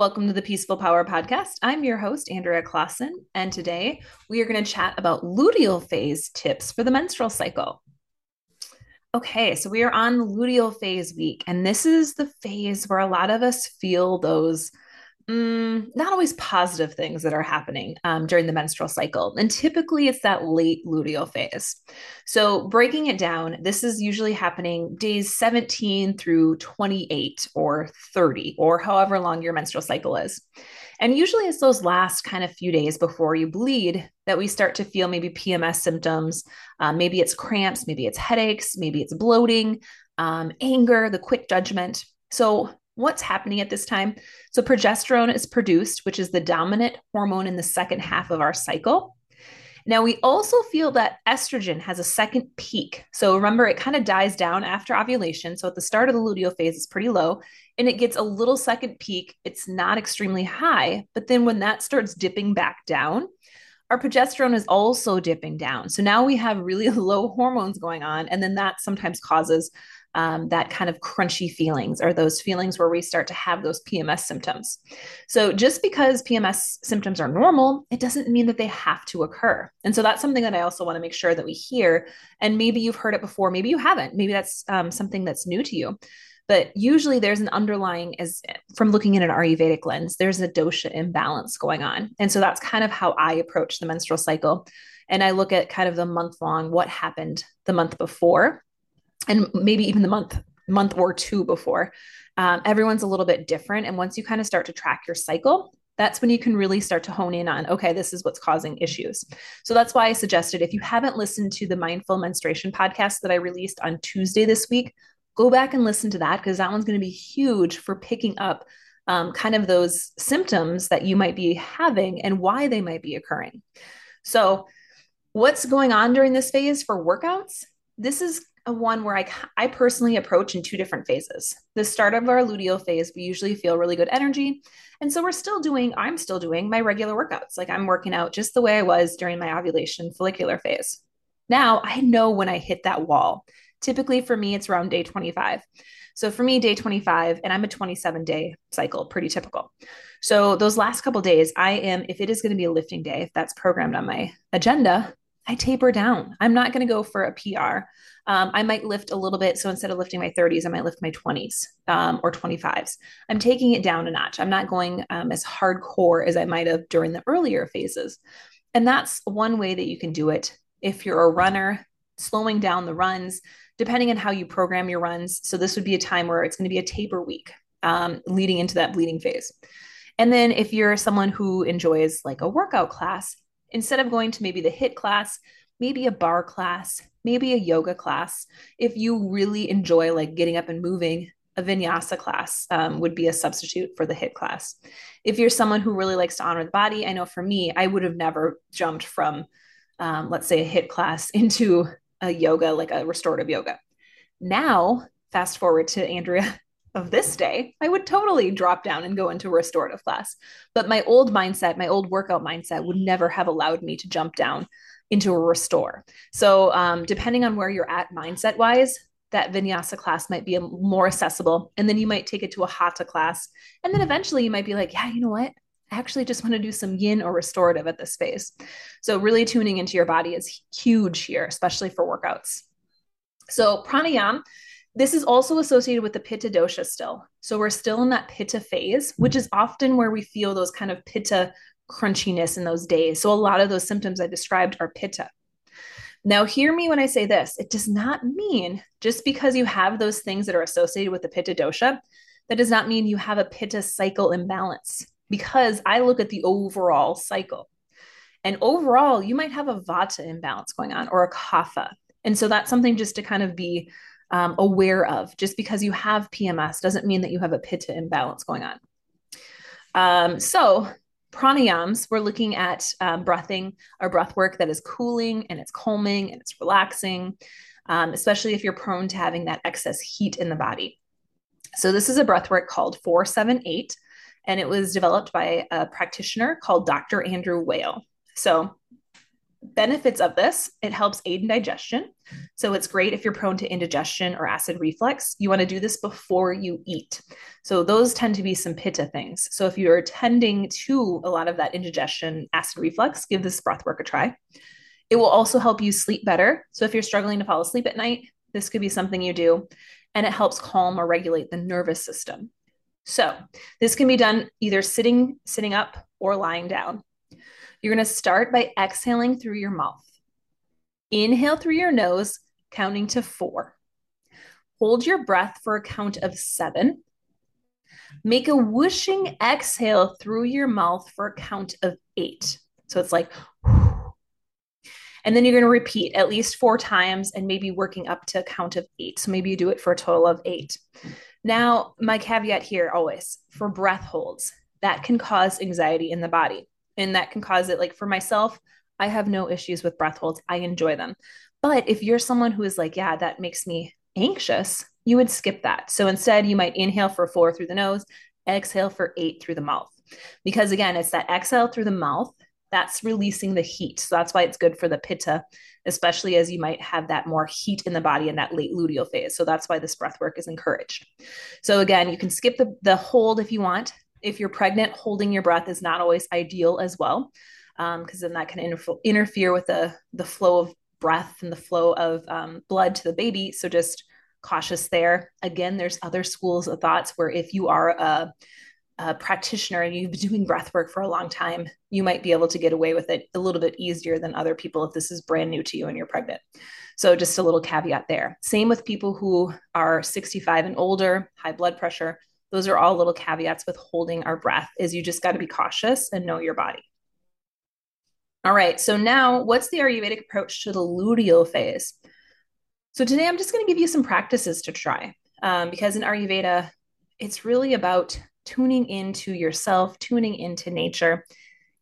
Welcome to the Peaceful Power Podcast. I'm your host, Andrea Claassen, and today we are going to chat about luteal phase tips for the menstrual cycle. Okay, so we are on luteal phase week, and this is the phase where a lot of us feel those mm, not always positive things that are happening um, during the menstrual cycle. And typically it's that late luteal phase. So, breaking it down, this is usually happening days 17 through 28 or 30, or however long your menstrual cycle is. And usually it's those last kind of few days before you bleed that we start to feel maybe PMS symptoms. Um, maybe it's cramps, maybe it's headaches, maybe it's bloating, um, anger, the quick judgment. So, what's happening at this time. So, progesterone is produced, which is the dominant hormone in the second half of our cycle. Now, we also feel that estrogen has a second peak. So, remember, it kind of dies down after ovulation. So, at the start of the luteal phase, it's pretty low and it gets a little second peak. It's not extremely high. But then when that starts dipping back down, our progesterone is also dipping down. So now we have really low hormones going on. And then that sometimes causes um, that kind of crunchy feelings or those feelings where we start to have those PMS symptoms. So, just because PMS symptoms are normal, it doesn't mean that they have to occur. And so, that's something that I also want to make sure that we hear. And maybe you've heard it before, maybe you haven't. Maybe that's um, something that's new to you. But usually there's an underlying, as from looking at an Ayurvedic lens, there's a dosha imbalance going on. And so that's kind of how I approach the menstrual cycle. And I look at kind of the month long, what happened the month before and maybe even the month month or two before um, everyone's a little bit different. And once you kind of start to track your cycle that's when you can really start to hone in on okay this is what's causing issues. So that's why i suggested if you haven't listened to the mindful menstruation podcast that i released on tuesday this week go back and listen to that because that one's going to be huge for picking up um, kind of those symptoms that you might be having and why they might be occurring. So what's going on during this phase for workouts? This is a one where I, I personally approach in two different phases. The start of our luteal phase, we usually feel really good energy. And so we're still doing, I'm still doing my regular workouts. Like I'm working out just the way I was during my ovulation follicular phase. Now I know when I hit that wall. Typically for me, it's around day 25. So for me, day 25, and I'm a 27 day cycle, pretty typical. So those last couple days, I am, if it is going to be a lifting day, if that's programmed on my agenda, I taper down. I'm not going to go for a PR. Um, I might lift a little bit. So instead of lifting my 30s, I might lift my 20s um, or 25s. I'm taking it down a notch. I'm not going um, as hardcore as I might have during the earlier phases. And that's one way that you can do it. If you're a runner, slowing down the runs, depending on how you program your runs. So this would be a time where it's going to be a taper week um, leading into that bleeding phase. And then if you're someone who enjoys like a workout class, instead of going to maybe the HIIT class, maybe a barre class, maybe a yoga class. If you really enjoy like getting up and moving, a vinyasa class um, would be a substitute for the HIIT class. If you're someone who really likes to honor the body, I know for me, I would have never jumped from, um, let's say, a HIIT class into a yoga, like a restorative yoga. Now, fast forward to Andrea of this day, I would totally drop down and go into restorative class. But my old mindset, my old workout mindset would never have allowed me to jump down into a restore. So, um, depending on where you're at mindset wise, that vinyasa class might be more accessible. And then you might take it to a hatha class. And then eventually you might be like, yeah, you know what? I actually just want to do some yin or restorative at this phase. So, really tuning into your body is huge here, especially for workouts. So, pranayam this is also associated with the pitta dosha still. So we're still in that pitta phase, which is often where we feel those kind of pitta crunchiness in those days. So a lot of those symptoms I described are pitta. Now, hear me when I say this. It does not mean just because you have those things that are associated with the pitta dosha, that does not mean you have a pitta cycle imbalance because I look at the overall cycle. And overall, you might have a vata imbalance going on or a kapha. And so that's something just to kind of be um, aware of. Just because you have PMS doesn't mean that you have a pitta imbalance going on. Um, so, pranayams, we're looking at um, breathing or breath work that is cooling and it's calming and it's relaxing, um, especially if you're prone to having that excess heat in the body. So, this is a breath work called 478, and it was developed by a practitioner called Dr. Andrew Weil. So, benefits of this it helps aid in digestion. So it's great if you're prone to indigestion or acid reflux. You want to do this before you eat. So those tend to be some pitta things. So if you're tending to a lot of that indigestion acid reflux give this breath work a try. It will also help you sleep better. So if you're struggling to fall asleep at night this could be something you do. And it helps calm or regulate the nervous system. So this can be done either sitting sitting up or lying down you're going to start by exhaling through your mouth. Inhale through your nose, counting to four. Hold your breath for a count of seven. Make a whooshing exhale through your mouth for a count of eight. So it's like, and then you're going to repeat at least four times and maybe working up to a count of eight. So maybe you do it for a total of eight. Now, my caveat here always for breath holds that can cause anxiety in the body and that can cause it like for myself i have no issues with breath holds. I enjoy them. But if you're someone who is like yeah that makes me anxious you would skip that. So instead you might inhale for four through the nose exhale for eight through the mouth. Because again it's that exhale through the mouth that's releasing the heat. So that's why it's good for the pitta especially as you might have that more heat in the body in that late luteal phase. So that's why this breath work is encouraged. So again you can skip the, the hold if you want if you're pregnant, holding your breath is not always ideal as well, because um, then that can inter- interfere with the the flow of breath and the flow of um, blood to the baby. So just cautious there. Again, there's other schools of thoughts where if you are a, a practitioner and you've been doing breath work for a long time, you might be able to get away with it a little bit easier than other people if this is brand new to you and you're pregnant. So just a little caveat there. Same with people who are 65 and older, high blood pressure those are all little caveats with holding our breath is you just got to be cautious and know your body. All right so now what's the ayurvedic approach to the luteal phase? So today i'm just going to give you some practices to try um, because in ayurveda it's really about tuning into yourself tuning into nature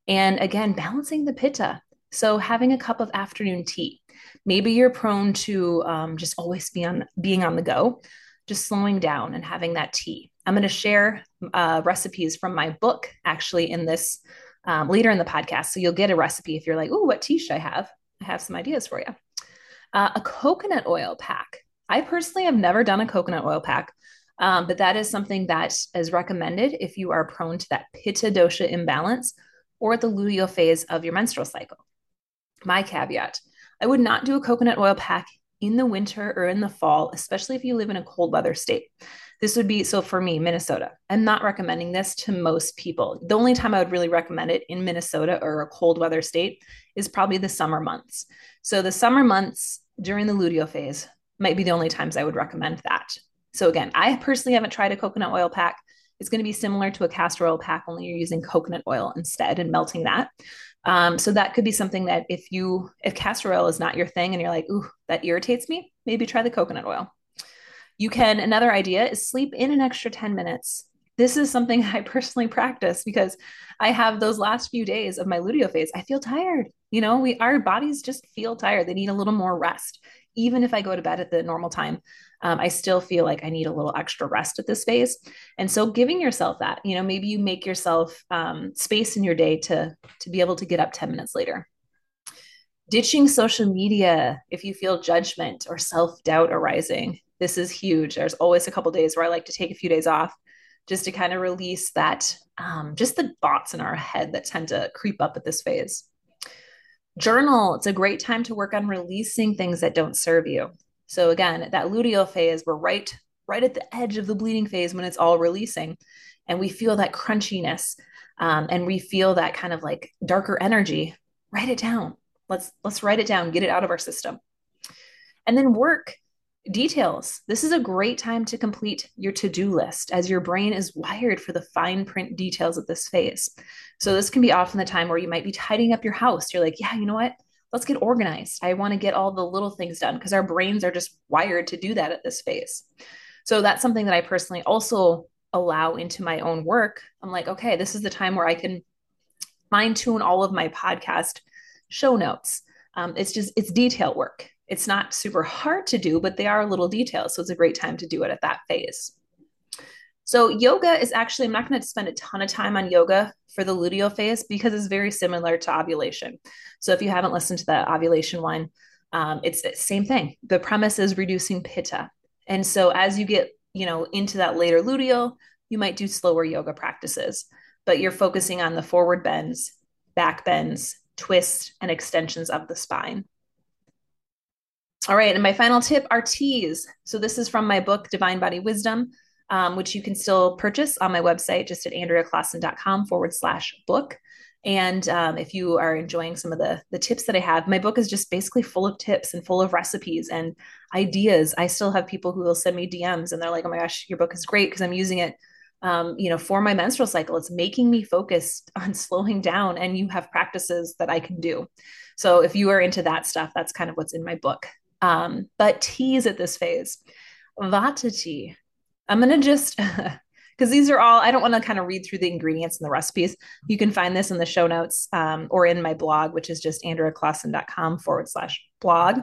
and again balancing the pitta. So having a cup of afternoon tea. Maybe you're prone to um, just always be on being on the go just slowing down and having that tea I'm going to share uh, recipes from my book actually in this um, later in the podcast. So you'll get a recipe if you're like, oh, what tea should I have? I have some ideas for you. Uh, a coconut oil pack. I personally have never done a coconut oil pack, um, but that is something that is recommended if you are prone to that pitta dosha imbalance or at the luteal phase of your menstrual cycle. My caveat I would not do a coconut oil pack in the winter or in the fall, especially if you live in a cold weather state. This would be so for me, Minnesota. I'm not recommending this to most people. The only time I would really recommend it in Minnesota or a cold weather state is probably the summer months. So the summer months during the luteal phase might be the only times I would recommend that. So again, I personally haven't tried a coconut oil pack. It's going to be similar to a castor oil pack, only you're using coconut oil instead and melting that. Um, so that could be something that if you if castor oil is not your thing and you're like, ooh, that irritates me, maybe try the coconut oil. You can, another idea is sleep in an extra 10 minutes. This is something I personally practice because I have those last few days of my luteal phase. I feel tired. You know, we our bodies just feel tired. They need a little more rest. Even if I go to bed at the normal time, um, I still feel like I need a little extra rest at this phase. And so, giving yourself that, you know, maybe you make yourself um, space in your day to to be able to get up ten minutes later. Ditching social media if you feel judgment or self doubt arising this is huge. There's always a couple days where I like to take a few days off just to kind of release that, um, just the thoughts in our head that tend to creep up at this phase. Journal, it's a great time to work on releasing things that don't serve you. So again, that luteal phase, we're right, right at the edge of the bleeding phase when it's all releasing, and we feel that crunchiness, um, and we feel that kind of like darker energy. Write it down. Let's let's write it down. Get it out of our system. And then work details. This is a great time to complete your to do list as your brain is wired for the fine print details of this phase. So, this can be often the time where you might be tidying up your house. You're like, yeah, you know what? Let's get organized. I want to get all the little things done because our brains are just wired to do that at this phase. So, that's something that I personally also allow into my own work. I'm like, okay, this is the time where I can fine tune all of my podcast show notes. Um, it's just, it's detail work it's not super hard to do, but they are little details. So it's a great time to do it at that phase. So, yoga is actually, I'm not going to spend a ton of time on yoga for the luteal phase because it's very similar to ovulation. So, if you haven't listened to the ovulation one, um, it's the same thing. The premise is reducing pitta. And so, as you get, you know, into that later luteal, you might do slower yoga practices, but you're focusing on the forward bends, back bends, twists, and extensions of the spine. All right, and my final tip are teas. So this is from my book, Divine Body Wisdom, um, which you can still purchase on my website, just at andreaclaassen.com forward slash book. And um, if you are enjoying some of the the tips that I have, my book is just basically full of tips and full of recipes and ideas. I still have people who will send me DMs and they're like, "Oh my gosh, your book is great because I'm using it um, you know, for my menstrual cycle. It's making me focused on slowing down, and you have practices that I can do. So if you are into that stuff, that's kind of what's in my book. Um, but teas at this phase, Vata tea. I'm gonna just because these are all I don't want to kind of read through the ingredients and the recipes. You can find this in the show notes um, or in my blog, which is just andreaclaassen.com forward slash blog.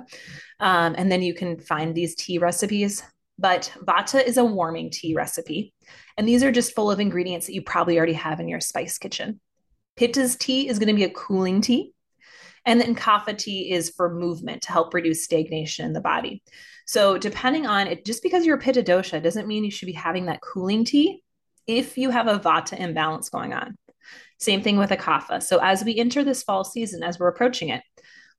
Um, and then you can find these tea recipes but vata is a warming tea recipe. And these are just full of ingredients that you probably already have in your spice kitchen. Pitta's tea is going to be a cooling tea. And then kapha tea is for movement to help reduce stagnation in the body. So, depending on it, just because you're pitta dosha doesn't mean you should be having that cooling tea if you have a vata imbalance going on. Same thing with a kapha. So, as we enter this fall season, as we're approaching it,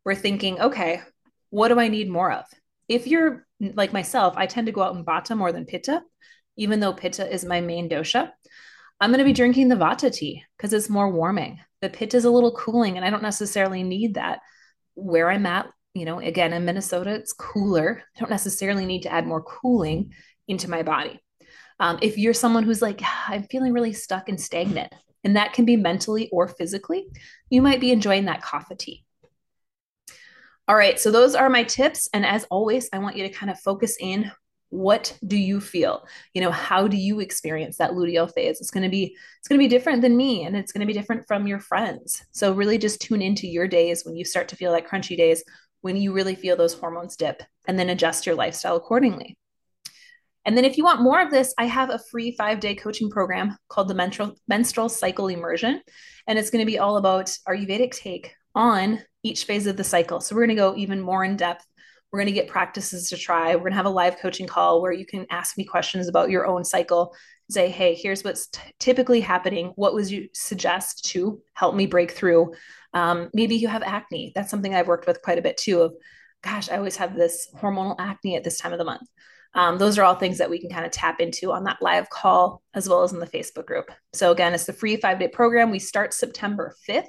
we're thinking, okay, what do I need more of? If you're like myself, I tend to go out in vata more than pitta, even though pitta is my main dosha. I'm going to be drinking the vata tea because it's more warming. The pitta is a little cooling, and I don't necessarily need that where I'm at. You know, again, in Minnesota, it's cooler. I don't necessarily need to add more cooling into my body. Um, if you're someone who's like, ah, I'm feeling really stuck and stagnant, and that can be mentally or physically, you might be enjoying that kapha tea. All right, so those are my tips. And as always, I want you to kind of focus in what do you feel? You know how do you experience that luteal phase? It's going to be it's going to be different than me and it's going to be different from your friends. So really just tune into your days when you start to feel like crunchy days when you really feel those hormones dip and then adjust your lifestyle accordingly. And then if you want more of this i have a free five day coaching program called the menstrual menstrual cycle immersion and it's going to be all about ayurvedic take on each phase of the cycle. So we're going to go even more in depth. We're going to get practices to try. We're going to have a live coaching call where you can ask me questions about your own cycle. Say, hey, here's what's t- typically happening. What would you suggest to help me break through? Um, maybe you have acne. That's something I've worked with quite a bit too. Of, gosh, I always have this hormonal acne at this time of the month. Um, those are all things that we can kind of tap into on that live call as well as in the Facebook group. So again, it's the free five day program. We start September 5th.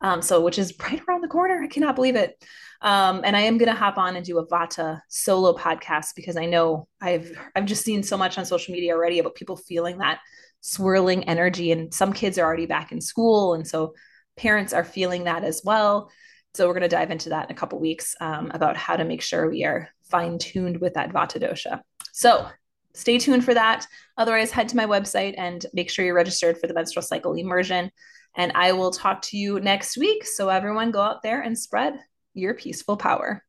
Um, so which is right around the corner. I cannot believe it. Um, and I am going to hop on and do a Vata solo podcast because I know I've I've just seen so much on social media already about people feeling that swirling energy, and some kids are already back in school, and so parents are feeling that as well. So we're going to dive into that in a couple weeks um, about how to make sure we are fine tuned with that Vata dosha. So stay tuned for that. Otherwise, head to my website and make sure you're registered for the menstrual cycle immersion. And I will talk to you next week. So, everyone, go out there and spread your peaceful power.